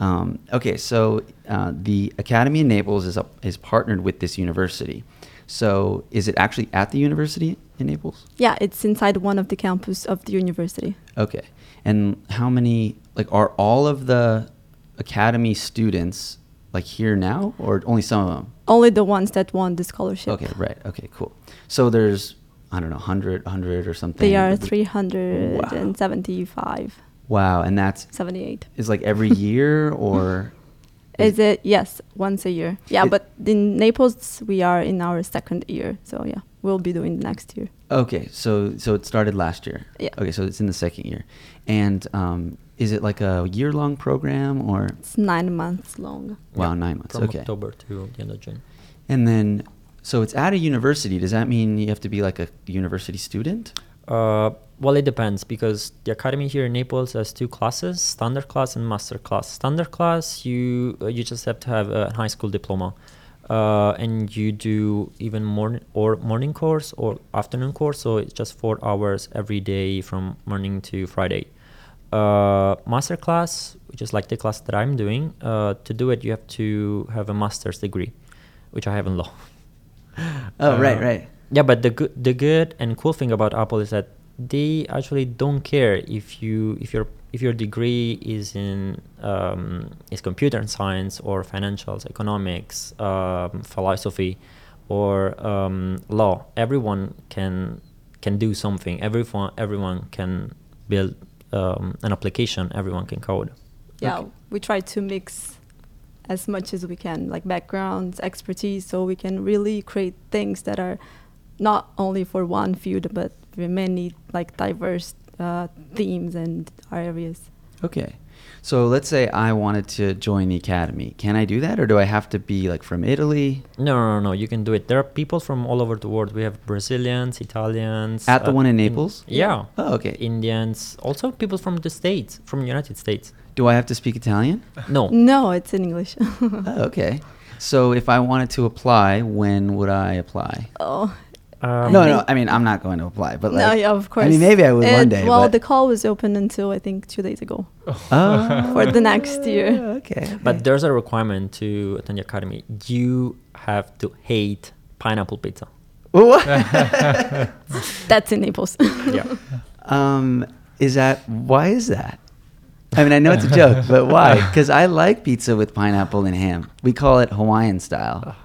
Um, okay, so uh, the Academy in Naples is, a, is partnered with this university. So is it actually at the university in Naples? Yeah, it's inside one of the campus of the university. Okay. And how many, like, are all of the Academy students, like, here now, or only some of them? Only the ones that won the scholarship. Okay, right. Okay, cool. So there's, I don't know, 100, 100 or something. They are Wow. 375. Wow, and that's 78. is like every year or Is it? Yes, once a year. Yeah, It- but in Naples, we are in our second year. So yeah, we'll be doing next year. okay? So so it started last year. Yeah. Okay, so it's in the second year, and um, is it like a year long program or It's nine months long. wow Yeah, nine months? Okay. From okay, October to the end of June. and then so it's at a university. Does that mean you have to be like a university student? Uh, well, it depends because the academy here in Naples has two classes: standard class and master class. Standard class, you uh, you just have to have a high school diploma, uh, and you do even morning or morning course or afternoon course. So it's just four hours every day from morning to Friday. Uh, master class, which is like the class that I'm doing, uh, to do it you have to have a master's degree, which I have in law. Oh right, Uh, right. Yeah, but the good the good and cool thing about Apple is that they actually don't care if you if your if your degree is in um, is computer science or financials, economics, um, philosophy, or um, law. Everyone can can do something. Everyone everyone can build um, an application. Everyone can code. Yeah, Okay. we try to mix as much as we can, like backgrounds, expertise, so we can really create things that are not only for one field, but for many like diverse uh, themes and areas. Okay. So let's say I wanted to join the academy. Can I do that, or do I have to be like from Italy No, no, no, no. You can do it. There are people from all over the world. We have Brazilians, Italians. at the uh, one in in- Naples? yeah. Oh, okay. Indians, also people from the states, from the United States. Do I have to speak Italian? No, No, it's in English. Oh, okay. So if I wanted to apply, when would I apply? oh. Um, no, no. I mean, I'm not going to apply, but no, yeah, of course. I mean, maybe I would one day. Well, but- the call was open until I think two days ago. oh, for the next year. Okay. But okay. there's a requirement to attend the academy. You have to hate pineapple pizza. What? That's in Naples. Yeah. um, is that why is that? I mean, I know it's a joke, but why? Because I like pizza with pineapple and ham. We call it Hawaiian style.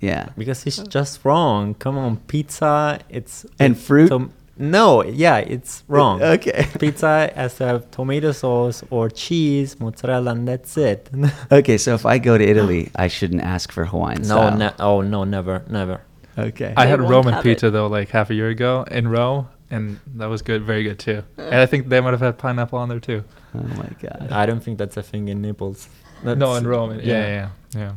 Yeah. because it's just wrong. Come on, pizza. It's And it's fruit? tom- no, yeah, it's wrong. Okay. Pizza has to have tomato sauce or cheese, mozzarella, and that's it. Okay, so if I go to Italy, I shouldn't ask for Hawaiian no, style. ne- oh no, never, never. Okay. I They had Roman pizza it. though, like half a year ago in Rome, and that was good, very good too. And I think they might have had pineapple on there too. oh my god. I don't think that's a thing in Naples. no, in Rome. Yeah, yeah, yeah. yeah.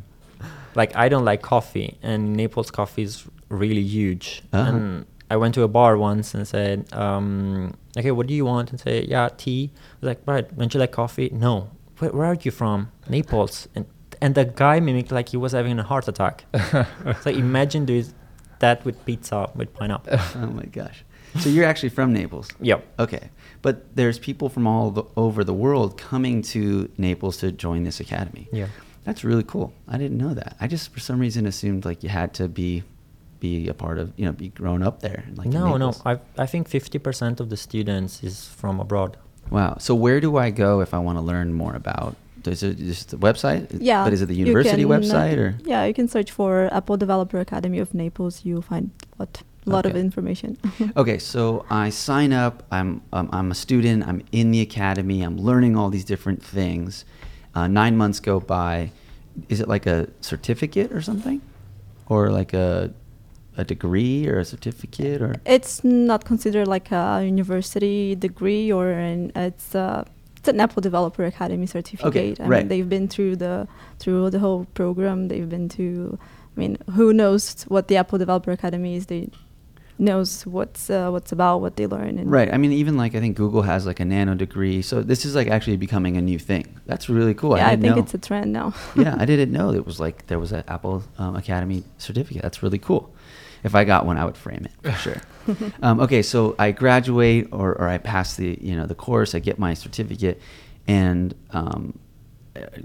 Like I don't like coffee, and Naples coffee is really huge. Uh-huh. And I went to a bar once and said, um, "Okay, what do you want?" And say, "Yeah, tea." I was like, "Right, don't you like coffee?" No. Where, where are you from? Naples. And and the guy mimicked like he was having a heart attack. so imagine doing that with pizza with pineapple. oh my gosh. So you're actually from Naples. yep. Okay. But there's people from all the, over the world coming to Naples to join this academy. Yeah. That's really cool. I didn't know that. I just for some reason assumed like you had to be be a part of, you know, be grown up there like no, no. I I think fifty percent of the students is from abroad. Wow. So where do I go if I want to learn more about is it just the website? yeah. But is it the university can, uh, website or Yeah, you can search for Apple Developer Academy of Naples. You'll find a lot, lot of information. Okay, so I sign up. I'm um, I'm a student. I'm in the academy. I'm learning all these different things. Uh, nine months go by. Is it like a certificate or something, or like a a degree or a certificate or? it's not considered like a university degree or an it's a it's an Apple Developer Academy certificate. I right. mean, they've been through the through the whole program. They've been to. I mean, who knows what the Apple Developer Academy is? They knows what's uh, what's about, what they learn. And Right. I mean, even like I think Google has like a nano degree. So this is like actually becoming a new thing. That's really cool. yeah, I, didn't think know. it's a trend now. yeah, I didn't know it was like there was an Apple um, Academy certificate. That's really cool. If I got one, I would frame it for sure. um, okay, so I graduate or, or I pass the you know the course. I get my certificate, and um,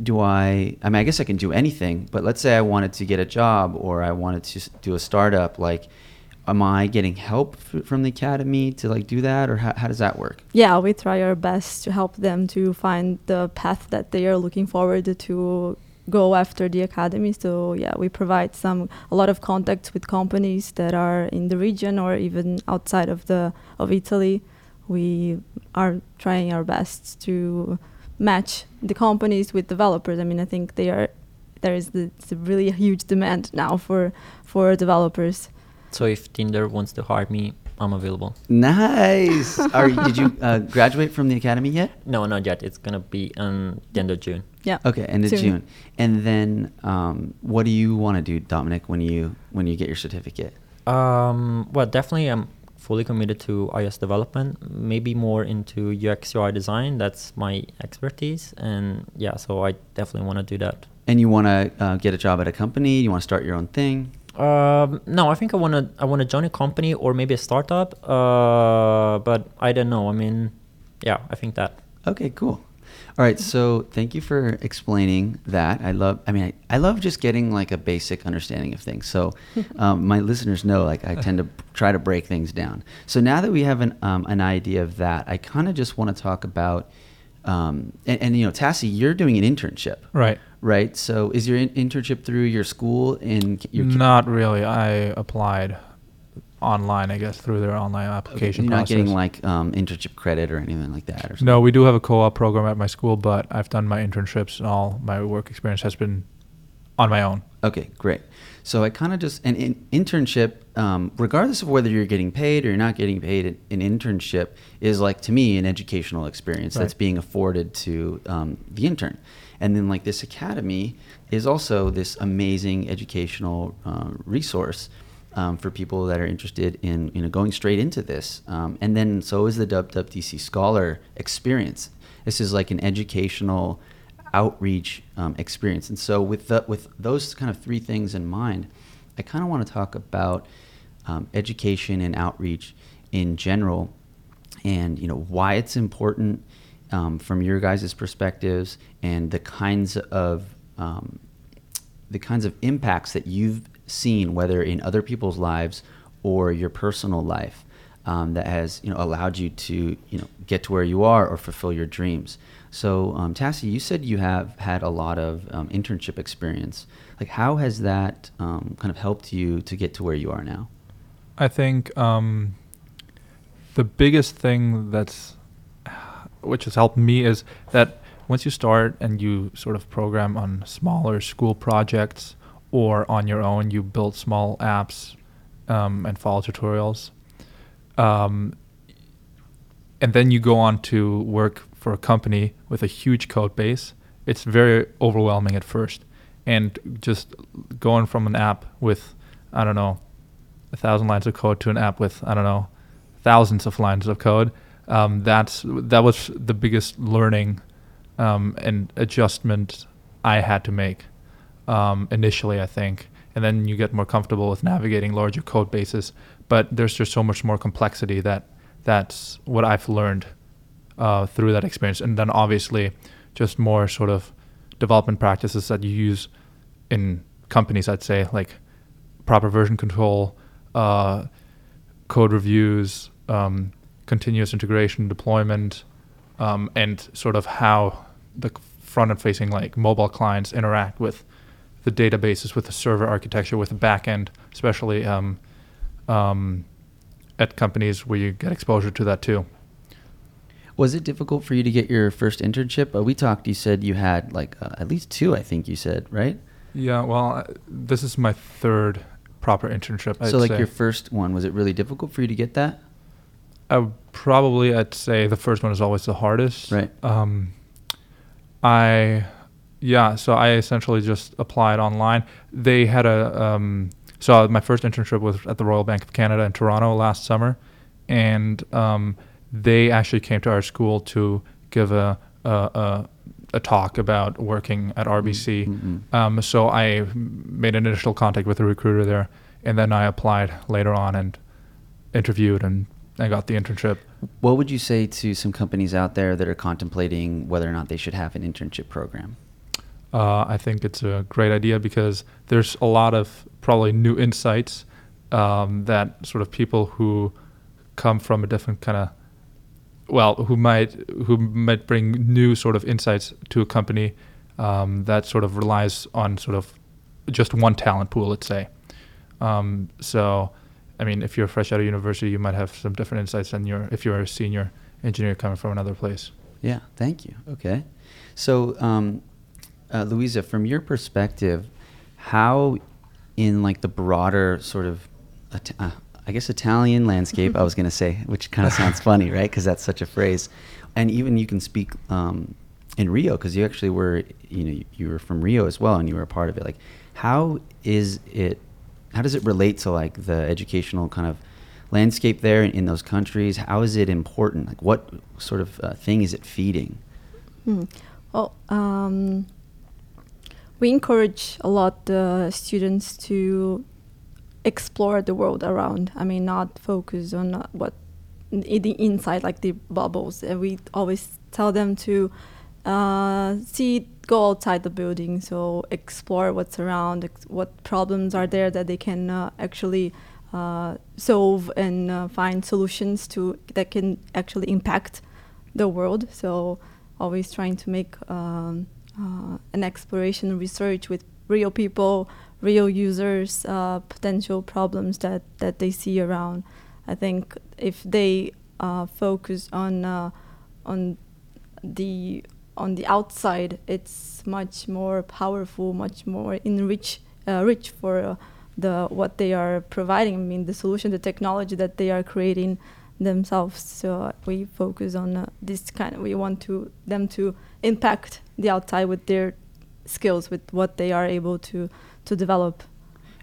do I? I mean, I guess I can do anything. But let's say I wanted to get a job or I wanted to do a startup. Like, am I getting help f- from the academy to like do that, or how, how does that work? yeah, we try our best to help them to find the path that they are looking forward to go after the academy. So yeah, we provide some a lot of contacts with companies that are in the region or even outside of the of Italy. we are trying our best to match the companies with developers. I mean, I think they are there is the, really huge demand now for for developers. So if Tinder wants to hire me, I'm available. Nice. Are did you uh, graduate from the academy yet? No, not yet. It's gonna be on the end of June. Yeah. Okay, end of Soon. June. And then, um, what do you want to do, Dominic, when you when you get your certificate? Um, well, definitely, I'm fully committed to iOS development. Maybe more into UX UI design. That's my expertise, and yeah, so I definitely want to do that. And you want to uh, get a job at a company? You want to start your own thing? Um, no, I think I want to. I want to join a company or maybe a startup. Uh, but I don't know. I mean, yeah, I think that. Okay, cool. All right, so thank you for explaining that. I love. I mean, I, I love just getting like a basic understanding of things. So, um, my listeners know, like, I tend to try to break things down. So now that we have an um, an idea of that, I kind of just want to talk about. Um, and, and you know, Tassie, you're doing an internship, Right. Right? So, is your in- internship through your school in your Not really. I applied online, I guess, through their online application You're not process. getting like um, internship credit or anything like that, or something. no, we do have a co-op program at my school, but I've done my internships and all my work experience has been on my own. Okay, great. So I kind of just an in, internship, um, regardless of whether you're getting paid or you're not getting paid, an, an internship is like to me an educational experience that's being afforded to um, the intern. And then like this academy is also this amazing educational uh, resource um, for people that are interested in you know going straight into this. Um, and then so is the WWDC Scholar experience. This is like an educational outreach um, experience. And so with the, with those kind of three things in mind, I kind of want to talk about um, education and outreach in general, and you know why it's important um, from your guys' perspectives, and the kinds of um, the kinds of impacts that you've seen, whether in other people's lives or your personal life, um, that has you know allowed you to you know get to where you are or fulfill your dreams. So, um, Tassie, you said you have had a lot of um, internship experience. Like, how has that um, kind of helped you to get to where you are now? I think um, the biggest thing that's which has helped me is that once you start and you sort of program on smaller school projects or on your own, you build small apps um, and follow tutorials. Um, and then you go on to work for a company with a huge code base. It's very overwhelming at first. And just going from an app with, I don't know, a thousand lines of code to an app with I don't know thousands of lines of code. Um, that's that was the biggest learning um, and adjustment I had to make um, initially, I think, and then you get more comfortable with navigating larger code bases. But there's just so much more complexity that that's what I've learned uh, through that experience, and then obviously just more sort of development practices that you use in companies. I'd say like proper version control, uh, code reviews, um, continuous integration, deployment, um, and sort of how the front-end facing like mobile clients interact with the databases, with the server architecture, with the backend, especially um, um, at companies where you get exposure to that too. Was it difficult for you to get your first internship? Uh, we talked. You said you had like uh, at least two. I think you said right. Yeah, well, I- this is my third proper internship. I'd so like say. your first one, was it really difficult for you to get that? I probably I'd say the first one is always the hardest. Right. Um, I, yeah. So I essentially just applied online. They had a um, so my first internship was at the Royal Bank of Canada in Toronto last summer, and um, they actually came to our school to give a a, a, a talk about working at RBC. Mm-mm. Um, so I made an initial contact with a recruiter there, and then I applied later on and interviewed and I got the internship. What would you say to some companies out there that are contemplating whether or not they should have an internship program? Uh, I think it's a great idea because there's a lot of probably new insights um, that sort of people who come from a different kind of well who might who might bring new sort of insights to a company um, that sort of relies on sort of just one talent pool let's say um, so I mean, if you're fresh out of university, you might have some different insights than your if you're a senior engineer coming from another place. Yeah, thank you. Okay. So, um, uh, Luisa, from your perspective, how, in like the broader sort of, uh, I guess Italian landscape, I was going to say, which kind of sounds funny, right? Because that's such a phrase, and even you can speak um, in Rio because you actually were, you know, you were from Rio as well, and you were a part of it. Like, how is it? How does it relate to like the educational kind of landscape there in, in those countries? How is it important? Like, what sort of uh, thing is it feeding? Hmm. Well, um, we encourage a lot the students to explore the world around. I mean, not focus on uh, what the inside, like the bubbles. And we always tell them to uh, see, go outside the building, so explore what's around, ex- what problems are there that they can uh, actually uh, solve and uh, find solutions to that can actually impact the world. So always trying to make um, uh, an exploration research with real people, real users, uh, potential problems that, that they see around. I think if they uh, focus on on the on the outside, it's much more powerful, much more enrich uh, rich for uh, the what they are providing. I mean, the solution, the technology that they are creating themselves. So uh, we focus on uh, this kind. we want to them to impact the outside with their skills, with what they are able to to develop.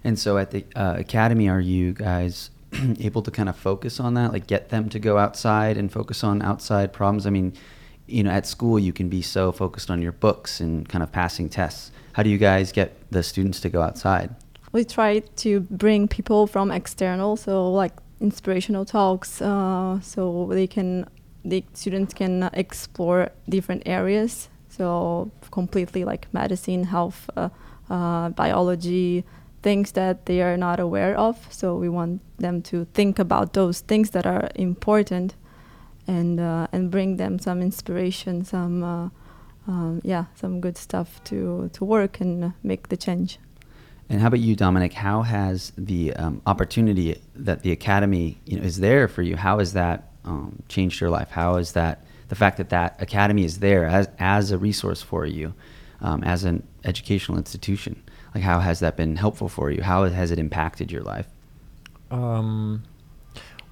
And so at the uh, academy, are you guys able to kind of focus on that, like get them to go outside and focus on outside problems? I mean, you know, at school you can be so focused on your books and kind of passing tests. How do you guys get the students to go outside? we try to bring people from external, so like inspirational talks, uh, so they can the students can explore different areas. So completely like medicine, health, uh, uh, biology, things that they are not aware of. So we want them to think about those things that are important, and uh, and bring them some inspiration, some uh, um, yeah, some good stuff to to work and make the change. And how about you, Dominic? How has the um, opportunity that the academy you know is there for you? How has that um, changed your life? How is that the fact that that academy is there as as a resource for you, um, as an educational institution? Like, how has that been helpful for you? How has it impacted your life? Um,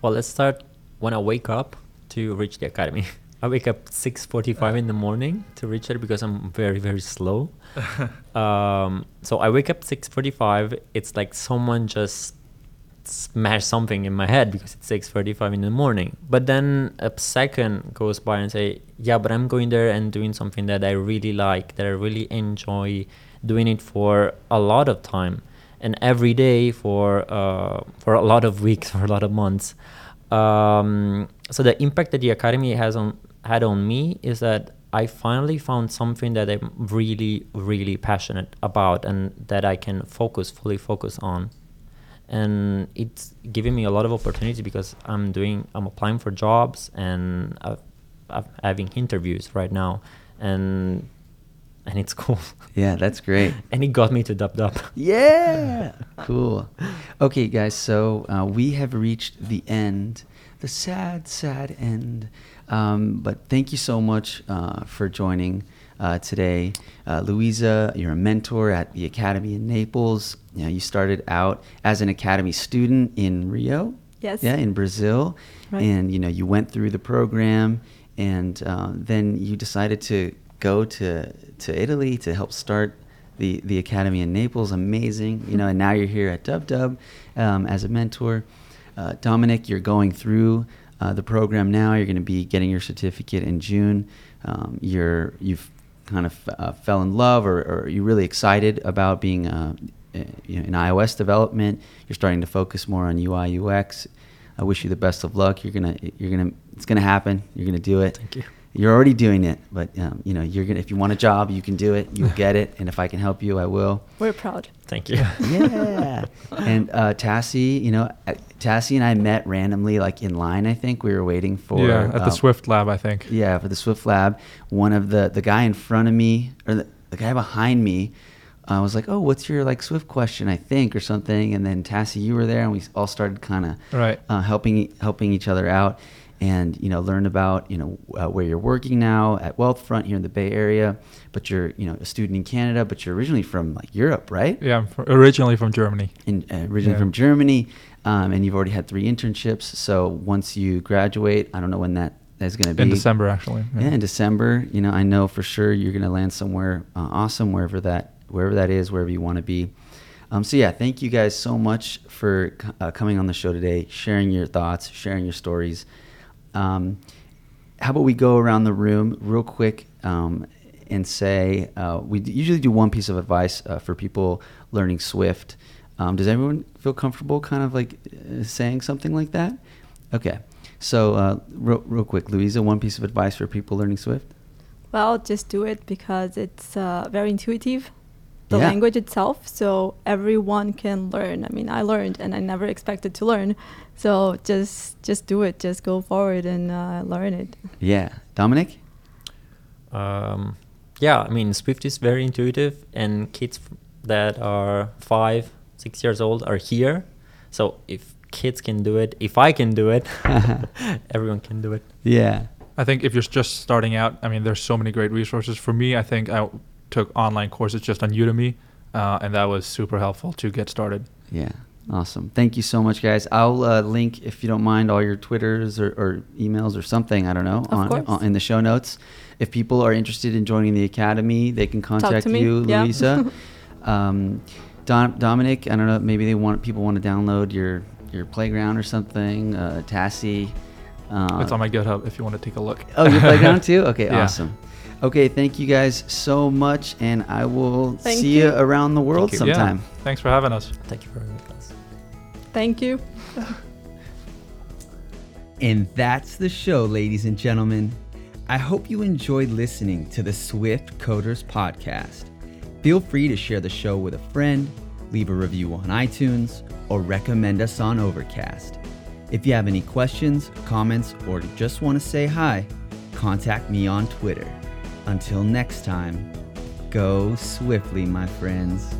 well, let's start when I wake up to reach the academy. I wake up 6:45 in the morning to reach it because I'm very very slow. um, so I wake up 6:45. It's like someone just smashed something in my head because it's 6:45 in the morning. But then a second goes by and say, "Yeah, but I'm going there and doing something that I really like, that I really enjoy doing it for a lot of time." and every day for uh, for a lot of weeks, for a lot of months. Um, so the impact that the academy has on had on me is that I finally found something that I'm really, really passionate about, and that I can focus fully focus on. And it's giving me a lot of opportunity because I'm doing, I'm applying for jobs, and I've, I'm having interviews right now, and and it's cool. Yeah, that's great. and it got me to Dub Dub. Yeah. cool. Okay, guys. So uh, we have reached the end, the sad, sad end. Um, but thank you so much uh, for joining uh, today, uh, Luisa. You're a mentor at the Academy in Naples. You, know, you started out as an Academy student in Rio. Yes. Yeah, in Brazil, Right. and you know you went through the program, and uh, then you decided to go to to Italy to help start the the academy in Naples. Amazing, you know, and now you're here at Dub Dub um, as a mentor. Uh, Dominic, you're going through uh, the program now. You're going to be getting your certificate in June. Um, you're you've kind of uh, fell in love, or, or you're really excited about being uh, uh, you know, in iOS development. You're starting to focus more on UI UX. I wish you the best of luck. You're gonna you're gonna it's gonna happen. You're gonna do it. Thank you. You're already doing it, but um, you know you're gonna. If you want a job, you can do it. You'll get it, and if I can help you, I will. We're proud. Thank you. Yeah. and uh, Tassie, you know, uh, Tassie and I met randomly, like in line. I think we were waiting for. yeah, at the um, Swift lab, I think. Yeah, for the Swift Lab. One of the the guy in front of me, or the, the guy behind me, I was like, "Oh, what's your like Swift question?" I think or something, and then Tassie, you were there, and we all started kind of Right. uh, helping helping each other out, and you know, learn about you know uh, where you're working now at Wealthfront here in the Bay Area, but you're you know a student in Canada, but you're originally from like Europe, right? Yeah, I'm fr- originally from Germany. in, uh, originally Yeah. from Germany, um, and you've already had three internships. So once you graduate, I don't know when that is going to be. In December, actually. Yeah, in December. You know, I know for sure you're going to land somewhere uh, awesome, wherever that wherever that is, wherever you want to be. Um, so yeah, thank you guys so much for uh, coming on the show today, sharing your thoughts, sharing your stories. Um, how about we go around the room real quick um, and say uh, we usually do one piece of advice uh, for people learning Swift. Um, does everyone feel comfortable kind of like uh, saying something like that? Okay. So, uh, real, real quick, Luisa, one piece of advice for people learning Swift? Well, just do it because it's uh, very intuitive, the Yeah. language itself. So everyone can learn. I mean, I learned, and I never expected to learn. So just just do it. Just go forward and uh, learn it. Yeah. Dominic? Um, yeah, I mean, Swift is very intuitive, and kids that are five, six years old are here. So if kids can do it, if I can do it, everyone can do it. Yeah. I think if you're just starting out, I mean, there's so many great resources. For me, I think I took online courses just on Udemy, uh, and that was super helpful to get started. Yeah. Awesome. Thank you so much, guys. I'll uh, link, if you don't mind, all your Twitters or, or emails or something, I don't know, Of on, course. on in the show notes. If people are interested in joining the academy, they can contact you, yeah. Luisa. um, Don, Dominic, I don't know, maybe they want people want to download your your playground or something. Uh, Tassie. Uh, it's on my GitHub if you want to take a look. Oh, your playground too? Okay, Yeah. awesome. Okay, thank you guys so much, and I will Thank see you you. around the world Thank sometime. Yeah. Thanks for having us. Thank you for having us. Thank you. And that's the show, ladies and gentlemen. I hope you enjoyed listening to the Swift Coders podcast. Feel free to share the show with a friend, leave a review on iTunes, or recommend us on Overcast. If you have any questions, comments, or just want to say hi, contact me on Twitter. Until next time, go swiftly, my friends.